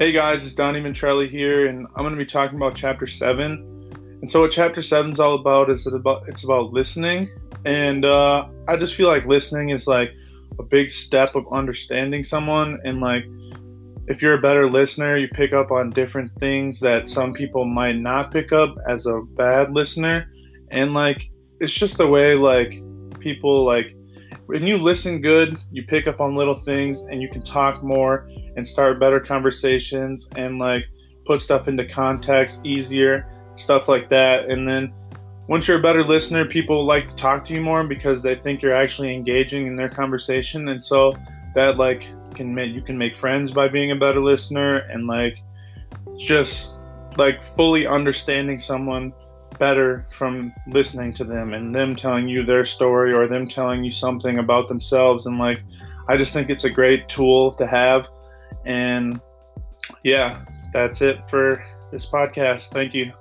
Hey guys, it's Donnie Ventrelli here, and I'm going to be talking about Chapter Seven. And so, what Chapter Seven is all about is it about it's about listening, and uh, I just feel like listening is like a big step of understanding someone, and like if you're a better listener, you pick up on different things that some people might not pick up as a bad listener, and like it's just the way like people like when you listen good, you pick up on little things and you can talk more and start better conversations and like put stuff into context easier, stuff like that. And then once you're a better listener, people like to talk to you more because they think you're actually engaging in their conversation. And so that like can make you can make friends by being a better listener and like just like fully understanding someone better from listening to them and them telling you their story or them telling you something about themselves. And like i just think it's a great tool to have. And yeah that's it for this podcast. Thank you